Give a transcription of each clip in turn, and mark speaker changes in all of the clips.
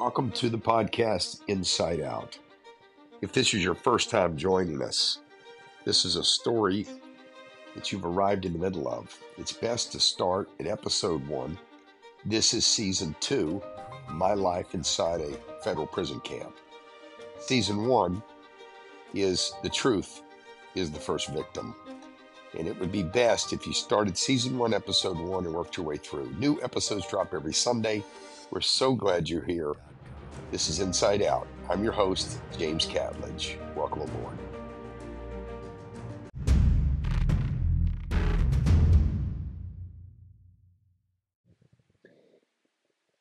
Speaker 1: Welcome to the podcast Inside Out. If this is your first time joining us, this is a story that you've arrived in the middle of. It's best to start at episode one. This is season two My Life Inside a Federal Prison Camp. Season one is The Truth is the First Victim. And it would be best if you started season one, episode one, and worked your way through. New episodes drop every Sunday. We're so glad you're here. This is Inside Out. I'm your host, James Catledge. Welcome aboard.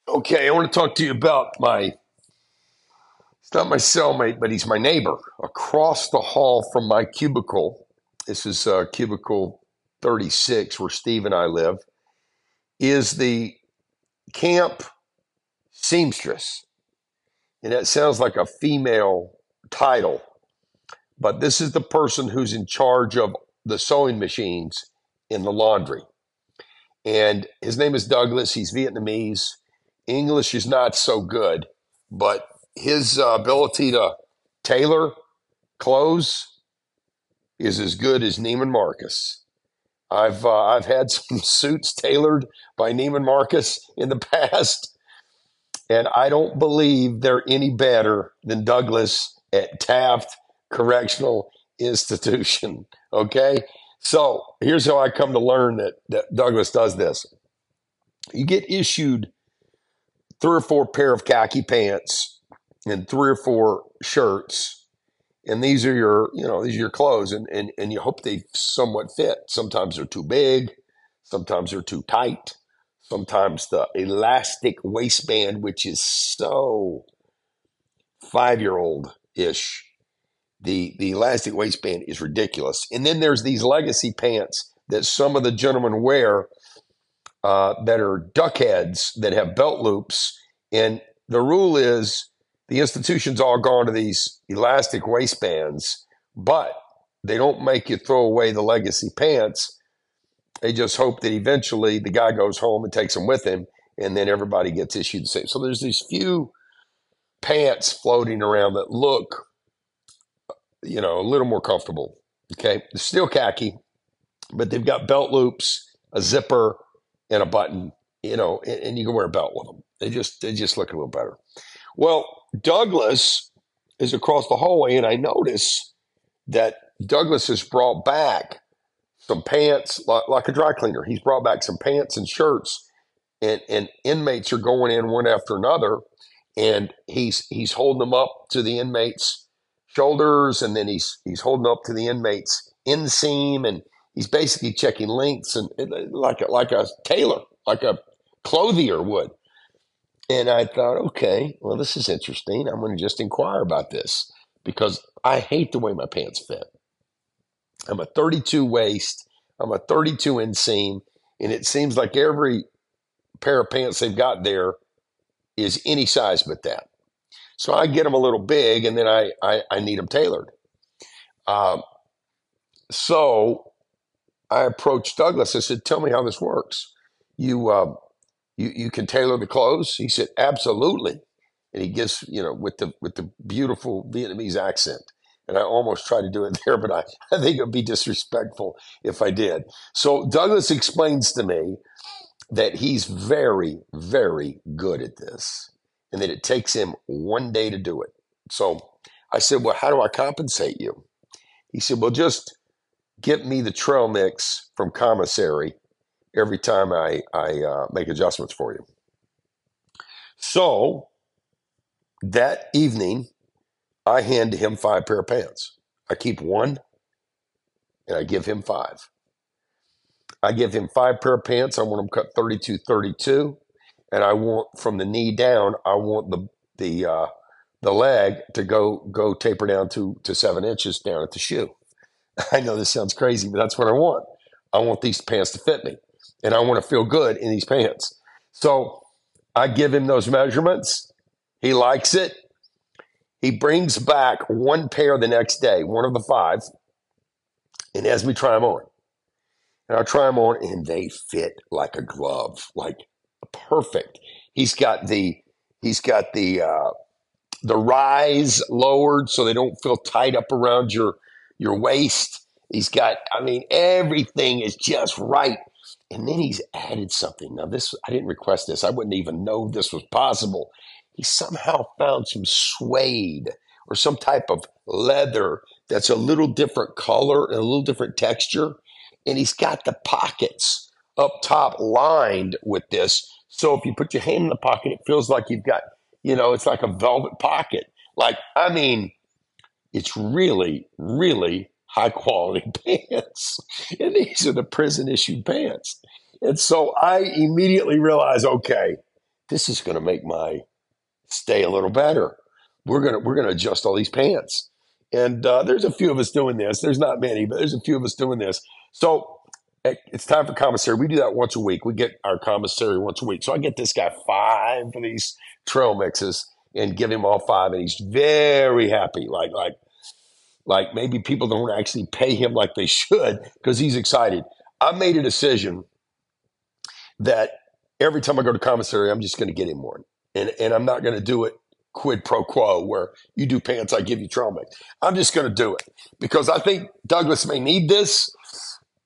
Speaker 1: Okay, I want to talk to you about my, it's not my cellmate, but he's my neighbor across the hall from my cubicle. This is uh, cubicle 36, where Steve and I live, is the camp seamstress. And that sounds like a female title, but this is the person who's in charge of the sewing machines in the laundry. And his name is Douglas. He's Vietnamese. English is not so good, but his uh, ability to tailor clothes is as good as Neiman Marcus. I've uh, I've had some suits tailored by Neiman Marcus in the past, and I don't believe they're any better than Douglas at Taft Correctional Institution. Okay, so here's how I come to learn that, that Douglas does this. You get issued three or four pair of khaki pants and three or four shirts and these are your you know these are your clothes and, and and you hope they somewhat fit sometimes they're too big sometimes they're too tight sometimes the elastic waistband which is so five year old ish the the elastic waistband is ridiculous and then there's these legacy pants that some of the gentlemen wear uh, that are duck heads that have belt loops. And the rule is the institution's all gone to these elastic waistbands, but they don't make you throw away the legacy pants. They just hope that eventually the guy goes home and takes them with him, and then everybody gets issued the same. So there's these few pants floating around that look, you know, a little more comfortable. Okay, they're still khaki, but they've got belt loops, a zipper, and a button, you know, and, and you can wear a belt with them. They just they just look a little better. Well, Douglas is across the hallway, and I notice that Douglas has brought back some pants, like, like a dry cleaner. He's brought back some pants and shirts, and, and inmates are going in one after another, and he's he's holding them up to the inmates' shoulders, and then he's he's holding up to the inmates' inseam, and he's basically checking lengths and like a, like a tailor, like a clothier would. And I thought, okay, well, this is interesting. I'm going to just inquire about this because I hate the way my pants fit. I'm a 32 waist, I'm a 32 inseam, and it seems like every pair of pants they've got there is any size but that. So I get them a little big, and then I I, I need them tailored. Um, so I approached Douglas. I said, "Tell me how this works. You uh, you you can tailor the clothes." He said, "Absolutely." And he gives you know with the with the beautiful Vietnamese accent. And I almost tried to do it there, but I, I think it would be disrespectful if I did. So Douglas explains to me that he's very, very good at this and that it takes him one day to do it. So I said, Well, how do I compensate you? He said, Well, just get me the trail mix from commissary every time I, I uh, make adjustments for you. So that evening, I hand him five pair of pants. I keep one and I give him five. I give him five pair of pants. I want them cut 32 32. And I want from the knee down, I want the the uh, the leg to go go taper down to to seven inches down at the shoe. I know this sounds crazy, but that's what I want. I want these pants to fit me, and I want to feel good in these pants. So I give him those measurements. He likes it. He brings back one pair the next day, one of the five, and as we try them on. And I try them on, and they fit like a glove, like perfect. He's got the He's got the uh, the rise lowered so they don't feel tight up around your your waist. He's got, I mean, everything is just right. And then he's added something. Now, this I didn't request this. I wouldn't even know this was possible. He somehow found some suede or some type of leather that's a little different color and a little different texture. And he's got the pockets up top lined with this. So if you put your hand in the pocket, it feels like you've got, you know, it's like a velvet pocket. Like, I mean, it's really, really high quality pants. And these are the prison issued pants. And so I immediately realized, okay, this is going to make my stay a little better. We're gonna we're gonna adjust all these pants. And uh, there's a few of us doing this. There's not many, but there's a few of us doing this. So eh, it's time for commissary. We do that once a week. We get our commissary once a week. So I get this guy five of these trail mixes and give him all five, and he's very happy. Like like like maybe people don't actually pay him like they should because he's excited. I made a decision that every time I go to commissary, I'm just going to get him one, and and I'm not going to do it quid pro quo where you do pants, I give you trail mix. I'm just going to do it because I think Douglas may need this,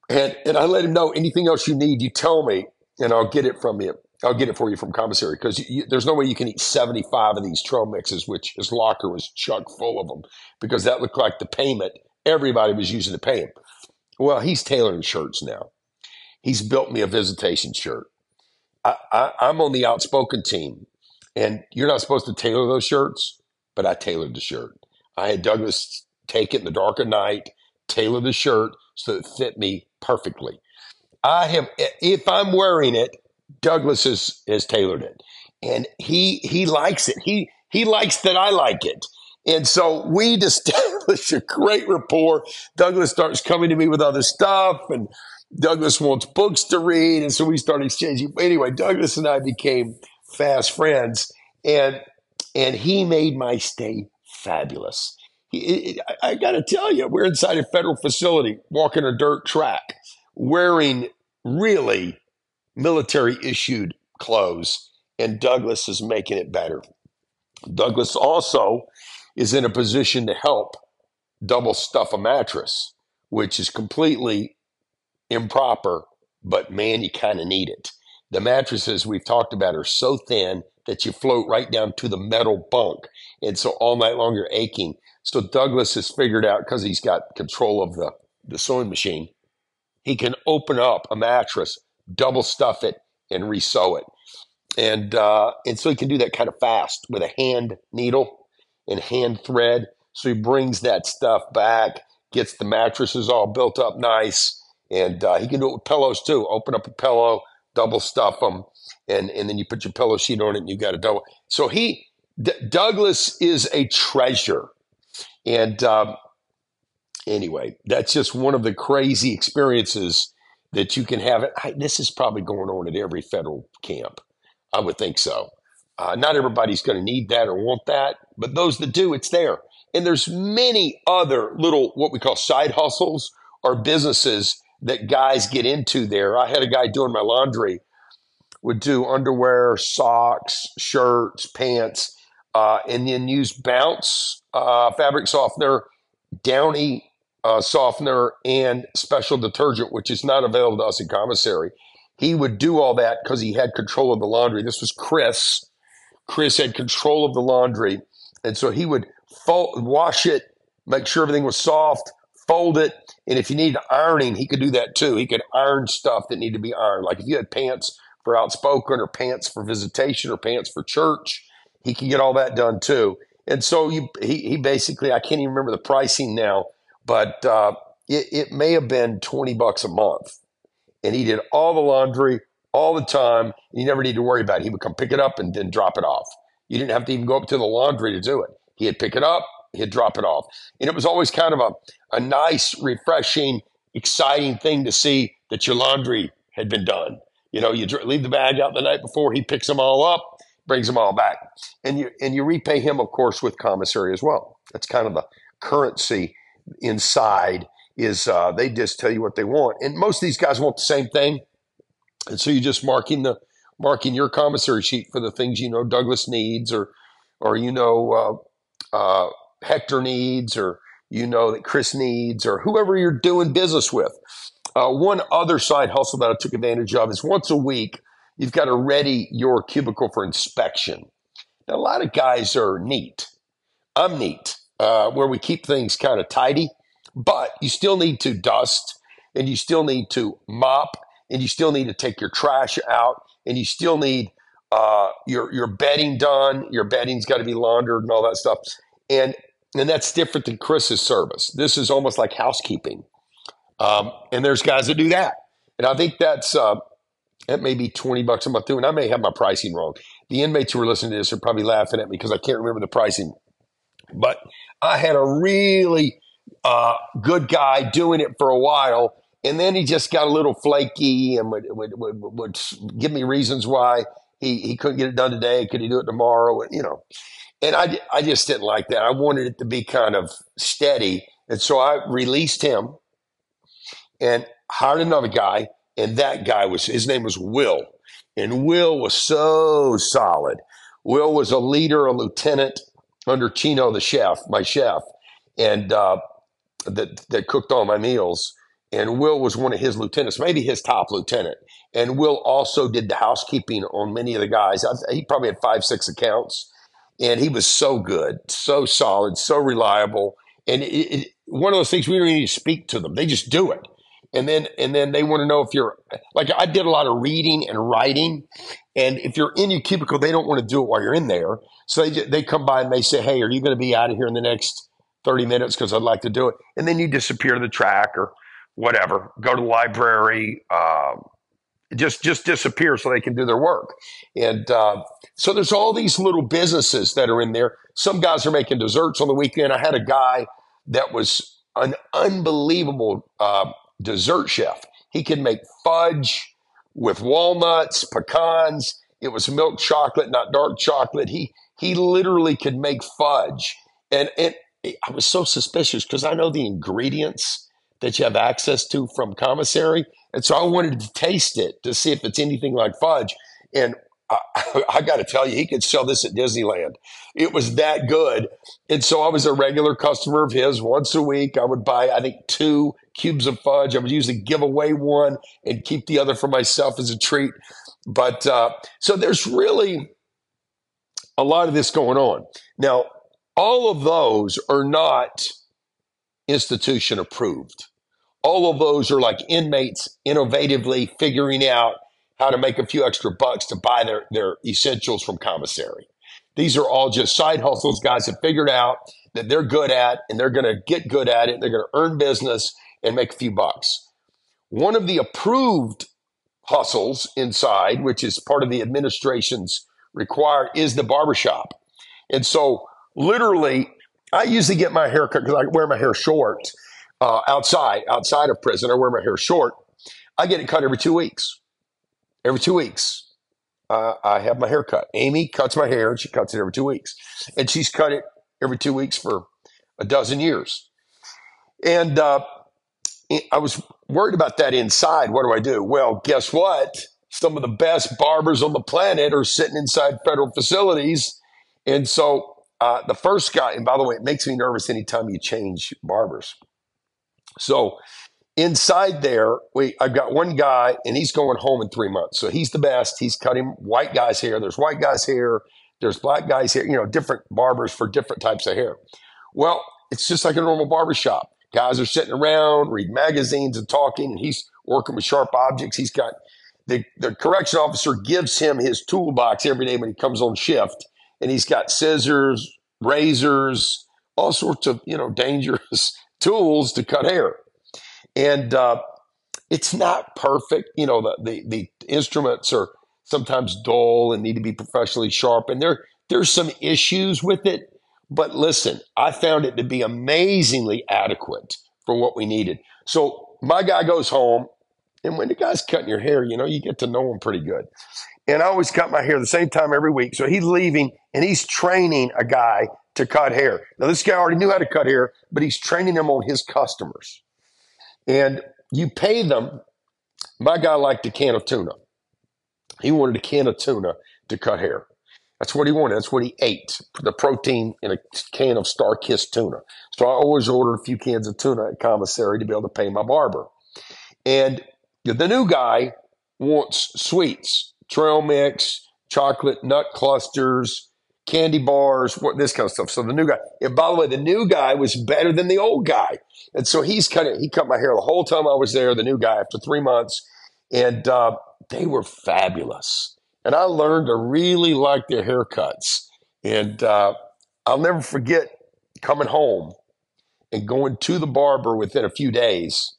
Speaker 1: and and I let him know anything else you need, you tell me, and I'll get it from you. I'll get it for you from commissary because there's no way you can eat 75 of these trail mixes, which his locker was chuck full of them because that looked like the payment everybody was using to pay him. Well, he's tailoring shirts now. He's built me a visitation shirt. I, I, I'm on the outspoken team, and you're not supposed to tailor those shirts, but I tailored the shirt. I had Douglas take it in the dark of night, tailor the shirt so it fit me perfectly. I have, if I'm wearing it, Douglas has, has tailored it, and he he likes it. He he likes that I like it. And so we establish a great rapport. Douglas starts coming to me with other stuff, and Douglas wants books to read. And so we start exchanging. Anyway, Douglas and I became fast friends, and and he made my stay fabulous. He, I, I got to tell you, we're inside a federal facility, walking a dirt track, wearing really military issued clothes, and Douglas is making it better. Douglas also is in a position to help double stuff a mattress, which is completely improper, but man, you kind of need it. The mattresses we've talked about are so thin that you float right down to the metal bunk. And so all night long you're aching. So Douglas has figured out because he's got control of the, the sewing machine, he can open up a mattress double stuff it, and resew it. And uh, and so he can do that kind of fast with a hand needle and hand thread. So he brings that stuff back, gets the mattresses all built up nice, and uh, he can do it with pillows too. Open up a pillow, double stuff them, and and then you put your pillow sheet on it, and you got a double. So he D- Douglas is a treasure, and um, anyway, that's just one of the crazy experiences that you can have. I, this is probably going on at every federal camp. I would think so. Uh, not everybody's going to need that or want that, but those that do, it's there. And there's many other little what we call side hustles or businesses that guys get into there. I had a guy doing my laundry would do underwear, socks, shirts, pants, uh, and then use Bounce uh, fabric softener, Downy uh, softener and special detergent, which is not available to us in commissary. He would do all that because he had control of the laundry. This was Chris. Chris had control of the laundry. And so he would fold, wash it, make sure everything was soft, fold it. And if you needed ironing, he could do that too. He could iron stuff that needed to be ironed. Like if you had pants for outspoken or pants for visitation or pants for church, he could get all that done too. And so you, he, he basically, I can't even remember the pricing now, but uh, it, it may have been 20 bucks a month. And he did all the laundry all the time. And you never need to worry about it. He would come pick it up and then drop it off. You didn't have to even go up to the laundry to do it. He'd pick it up, he'd drop it off. And it was always kind of a, a nice, refreshing, exciting thing to see that your laundry had been done. You know, you leave the bag out the night before, he picks them all up, brings them all back. And you, and you repay him, of course, with commissary as well. That's kind of the currency inside is uh, they just tell you what they want. And most of these guys want the same thing. And so you're just marking the marking your commissary sheet for the things you know Douglas needs, or or you know uh, uh, Hector needs, or you know that Chris needs, or whoever you're doing business with. Uh, one other side hustle that I took advantage of is once a week you've got to ready your cubicle for inspection. Now, a lot of guys are neat. I'm neat, uh, where we keep things kind of tidy, but you still need to dust and you still need to mop and you still need to take your trash out and you still need uh, your your bedding done. Your bedding's got to be laundered and all that stuff. And and that's different than Chris's service. This is almost like housekeeping. Um, and there's guys that do that. And I think that's uh, that may be 20 bucks a month too. And I may have my pricing wrong. The inmates who are listening to this are probably laughing at me because I can't remember the pricing. But I had a really uh, good guy doing it for a while. And then he just got a little flaky and would, would, would, would give me reasons why he, he couldn't get it done today. Could he do it tomorrow? You know, and I, I just didn't like that. I wanted it to be kind of steady. And so I released him and hired another guy. And that guy was, his name was Will. And Will was so solid. Will was a leader, a lieutenant under Chino, the chef, my chef, and uh, that, that cooked all my meals. And Will was one of his lieutenants, maybe his top lieutenant. And Will also did the housekeeping on many of the guys. He probably had five, six accounts. And he was so good, so solid, so reliable. And it, it, one of those things we don't need to speak to them; they just do it and then and then they want to know if you're like I did a lot of reading and writing, and if you're in your cubicle, they don't want to do it while you're in there. So they they come by and they say, "Hey, are you going to be out of here in the next thirty minutes? Because I'd like to do it." And then you disappear to the track or whatever, go to the library, um, just just disappear so they can do their work. And uh, so there's all these little businesses that are in there. Some guys are making desserts on the weekend. I had a guy that was an unbelievable. Uh, dessert chef. He could make fudge with walnuts, pecans. It was milk chocolate, not dark chocolate. He he literally could make fudge, and and I was so suspicious because I know the ingredients that you have access to from commissary, and so I wanted to taste it to see if it's anything like fudge. And I, I got to tell you, he could sell this at Disneyland. It was that good. And so I was a regular customer of his. Once a week, I would buy, I think, two cubes of fudge. I would usually give away one and keep the other for myself as a treat. But uh, so there's really a lot of this going on. Now, all of those are not institution approved. All of those are like inmates innovatively figuring out how to make a few extra bucks to buy their, their essentials from commissary. These are all just side hustles guys have figured out that they're good at and they're going to get good at it. They're going to earn business and make a few bucks. One of the approved hustles inside, which is part of the administration's required, is the barbershop. And so, literally, I usually get my hair cut because I wear my hair short uh, outside, outside of prison. I wear my hair short. I get it cut every two weeks every two weeks. Uh, I have my hair cut. Amy cuts my hair and she cuts it every two weeks. And she's cut it every two weeks for a dozen years. And uh, I was worried about that inside. What do I do? Well, guess what? Some of the best barbers on the planet are sitting inside federal facilities. And so uh, the first guy, and by the way, it makes me nervous anytime you change barbers. So inside there, we I've got one guy and he's going home in three months. So he's the best. He's cutting white guys' hair. There's white guys' hair. There's black guys' hair. You know, different barbers for different types of hair. Well, it's just like a normal barber shop. Guys are sitting around, reading magazines and talking, and he's working with sharp objects. He's got the, the correction officer gives him his toolbox every day when he comes on shift, and he's got scissors, razors, all sorts of you know dangerous tools to cut hair and uh, it's not perfect. You know, the, the, the instruments are sometimes dull and need to be professionally sharp, and there there's some issues with it. But listen, I found it to be amazingly adequate for what we needed. So my guy goes home, and when the guy's cutting your hair, you know, you get to know him pretty good. And I always cut my hair the same time every week. So he's leaving and he's training a guy to cut hair. Now, this guy already knew how to cut hair, but he's training him on his customers and you pay them. My guy liked a can of tuna. He wanted a can of tuna to cut hair. That's what he wanted. That's what he ate. The protein in a can of StarKist tuna. So I always ordered a few cans of tuna at commissary to be able to pay my barber. And the new guy wants sweets, trail mix, chocolate nut clusters, candy bars, what this kind of stuff. So the new guy, and by the way, the new guy was better than the old guy. And so he's cutting, he cut my hair the whole time I was there, the new guy after three months. And uh, they were fabulous. And I learned to really like their haircuts. And uh, I'll never forget coming home and going to the barber within a few days,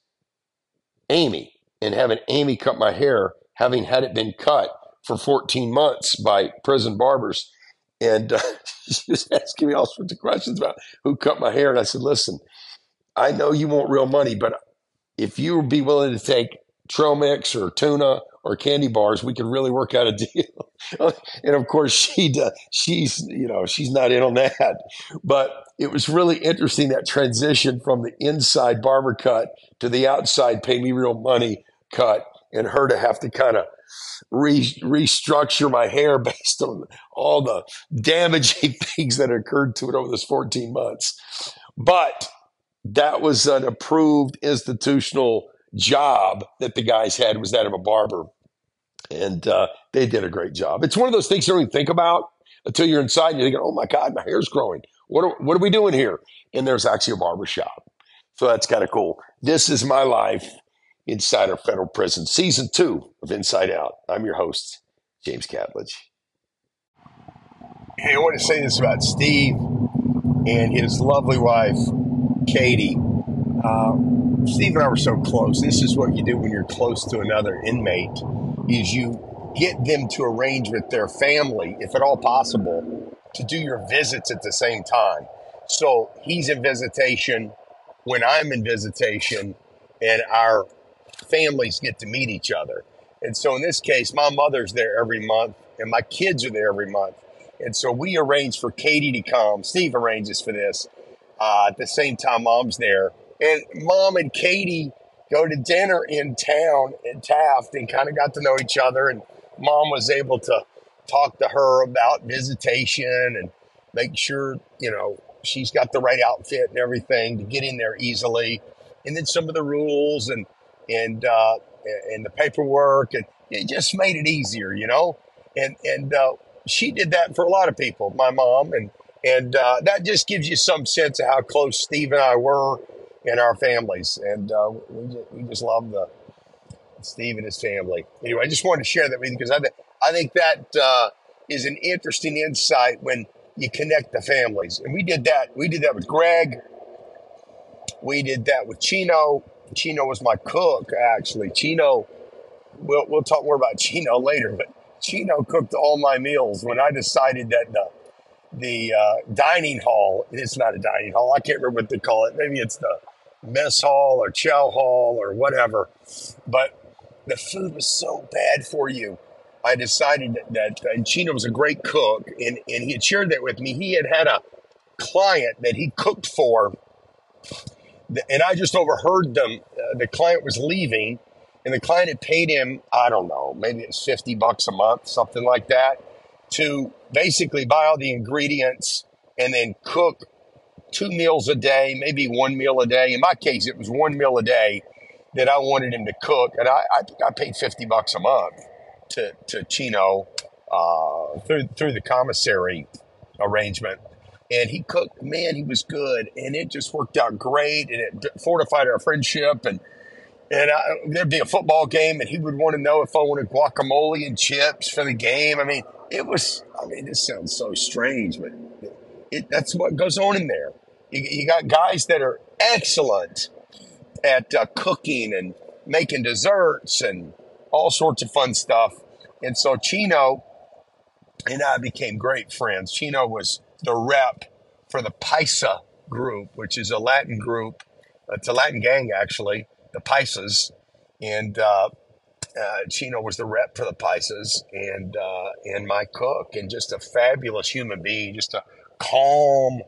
Speaker 1: Amy, and having Amy cut my hair, having had it been cut for 14 months by prison barbers. And uh, she was asking me all sorts of questions about who cut my hair. And I said, listen, I know you want real money, but if you would be willing to take trail mix or tuna or candy bars, we could really work out a deal. and of course, she does, she's you know she's not in on that. But it was really interesting that transition from the inside barber cut to the outside pay me real money cut, and her to have to kind of re- restructure my hair based on all the damaging things that occurred to it over this 14 months. But that was an approved institutional job that the guys had was that of a barber. And uh, they did a great job. It's one of those things you don't even think about until you're inside and you're thinking, oh my God, my hair's growing. What are, what are we doing here? And there's actually a barber shop. So that's kind of cool. This is my life inside a federal prison, season two of Inside Out. I'm your host, James Catledge. Hey, I want to say this about Steve and his lovely wife, Katie. Uh, Steve and I were so close. This is what you do when you're close to another inmate: is you get them to arrange with their family, if at all possible, to do your visits at the same time. So he's in visitation when I'm in visitation, and our families get to meet each other. And so in this case, my mother's there every month, and my kids are there every month. And so we arrange for Katie to come. Steve arranges for this uh, at the same time mom's there. And mom and Katie go to dinner in town in Taft and kind of got to know each other. And mom was able to talk to her about visitation and make sure, you know, she's got the right outfit and everything to get in there easily. And then some of the rules and and uh, and the paperwork, and it just made it easier, you know. And and uh, she did that for a lot of people, my mom, and and uh, that just gives you some sense of how close Steve and I were in our families, and uh, we just, we just love the Steve and his family. Anyway, I just wanted to share that with you because I th- I think that uh, is an interesting insight when you connect the families, and we did that. We did that with Greg. We did that with Chino. Chino was my cook, actually. Chino, we'll, we'll talk more about Chino later, but Chino cooked all my meals when I decided that the, the uh, dining hall, it's not a dining hall, I can't remember what they call it. Maybe it's the mess hall or chow hall or whatever. But the food was so bad for you. I decided that, that and Chino was a great cook, and, and he had shared that with me. He had had a client that he cooked for and I just overheard them. Uh, the client was leaving, and the client had paid him, I don't know, maybe it's 50 bucks a month, something like that, to basically buy all the ingredients and then cook two meals a day, maybe one meal a day. In my case, it was one meal a day that I wanted him to cook. And I, I think I paid 50 bucks a month to, to Chino uh, through, through the commissary arrangement and he cooked. Man, he was good, and it just worked out great, and it fortified our friendship. And and I, there'd be a football game, and he would want to know if I wanted guacamole and chips for the game. I mean, it was. I mean, this sounds so strange, but it, that's what goes on in there. You, you got guys that are excellent at uh, cooking and making desserts and all sorts of fun stuff. And so Chino and I became great friends. Chino was the rep for the Paisa group, which is a Latin group. It's a Latin gang, actually, the Paisas. And uh, uh, Chino was the rep for the Paisas and, uh, and my cook, and just a fabulous human being, just a calm,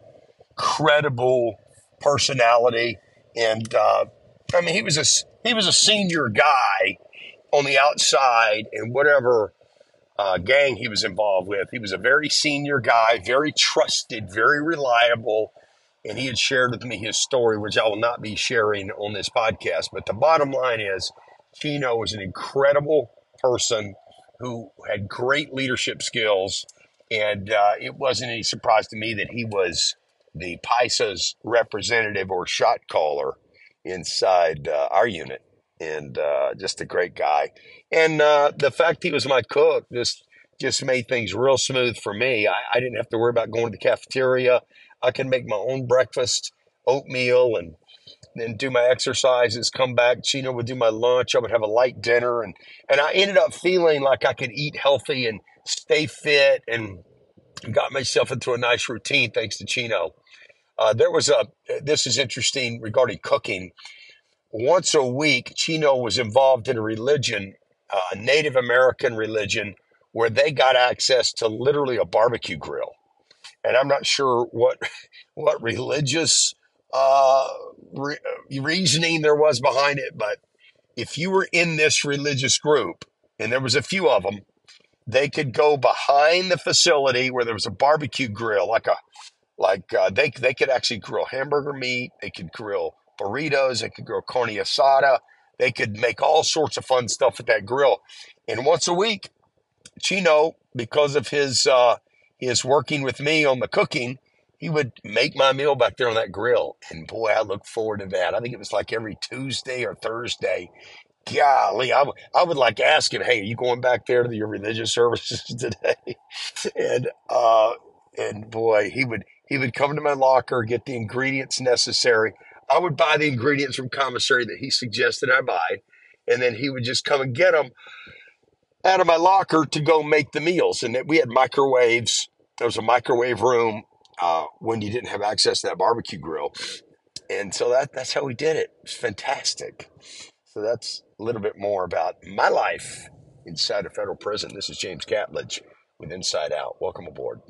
Speaker 1: credible personality. And uh, I mean, he was a he was a senior guy on the outside, and whatever uh, gang he was involved with. He was a very senior guy, very trusted, very reliable, and he had shared with me his story, which I will not be sharing on this podcast. But the bottom line is, Chino was an incredible person who had great leadership skills, and uh, it wasn't any surprise to me that he was the Paisa's representative or shot caller inside uh, our unit, and uh, just a great guy. And uh, the fact he was my cook just just made things real smooth for me. I, I didn't have to worry about going to the cafeteria. I can make my own breakfast, oatmeal, and then do my exercises, come back. Chino would do my lunch. I would have a light dinner. And, and I ended up feeling like I could eat healthy and stay fit and got myself into a nice routine thanks to Chino. Uh, there was a, this is interesting regarding cooking. Once a week, Chino was involved in a religion, uh, a Native American religion, where they got access to literally a barbecue grill. And I'm not sure what what religious uh, re- reasoning there was behind it, but if you were in this religious group, and there was a few of them, they could go behind the facility where there was a barbecue grill, like a like uh, they they could actually grill hamburger meat, they could grill burritos, they could grill carne asada, they could make all sorts of fun stuff at that grill. And once a week, Chino, because of his uh, his working with me on the cooking, he would make my meal back there on that grill. And boy, I look forward to that. I think it was like every Tuesday or Thursday. Golly, I, w- I would like ask him, hey, are you going back there to your religious services today? and uh, and boy, he would he would come to my locker, get the ingredients necessary. I would buy the ingredients from commissary that he suggested I buy, and then he would just come and get them out of my locker to go make the meals. And we had microwaves. There was a microwave room uh, when you didn't have access to that barbecue grill. And so that that's how we did it. It's fantastic. So that's a little bit more about my life inside a federal prison. This is James Catledge with Inside Out. Welcome aboard.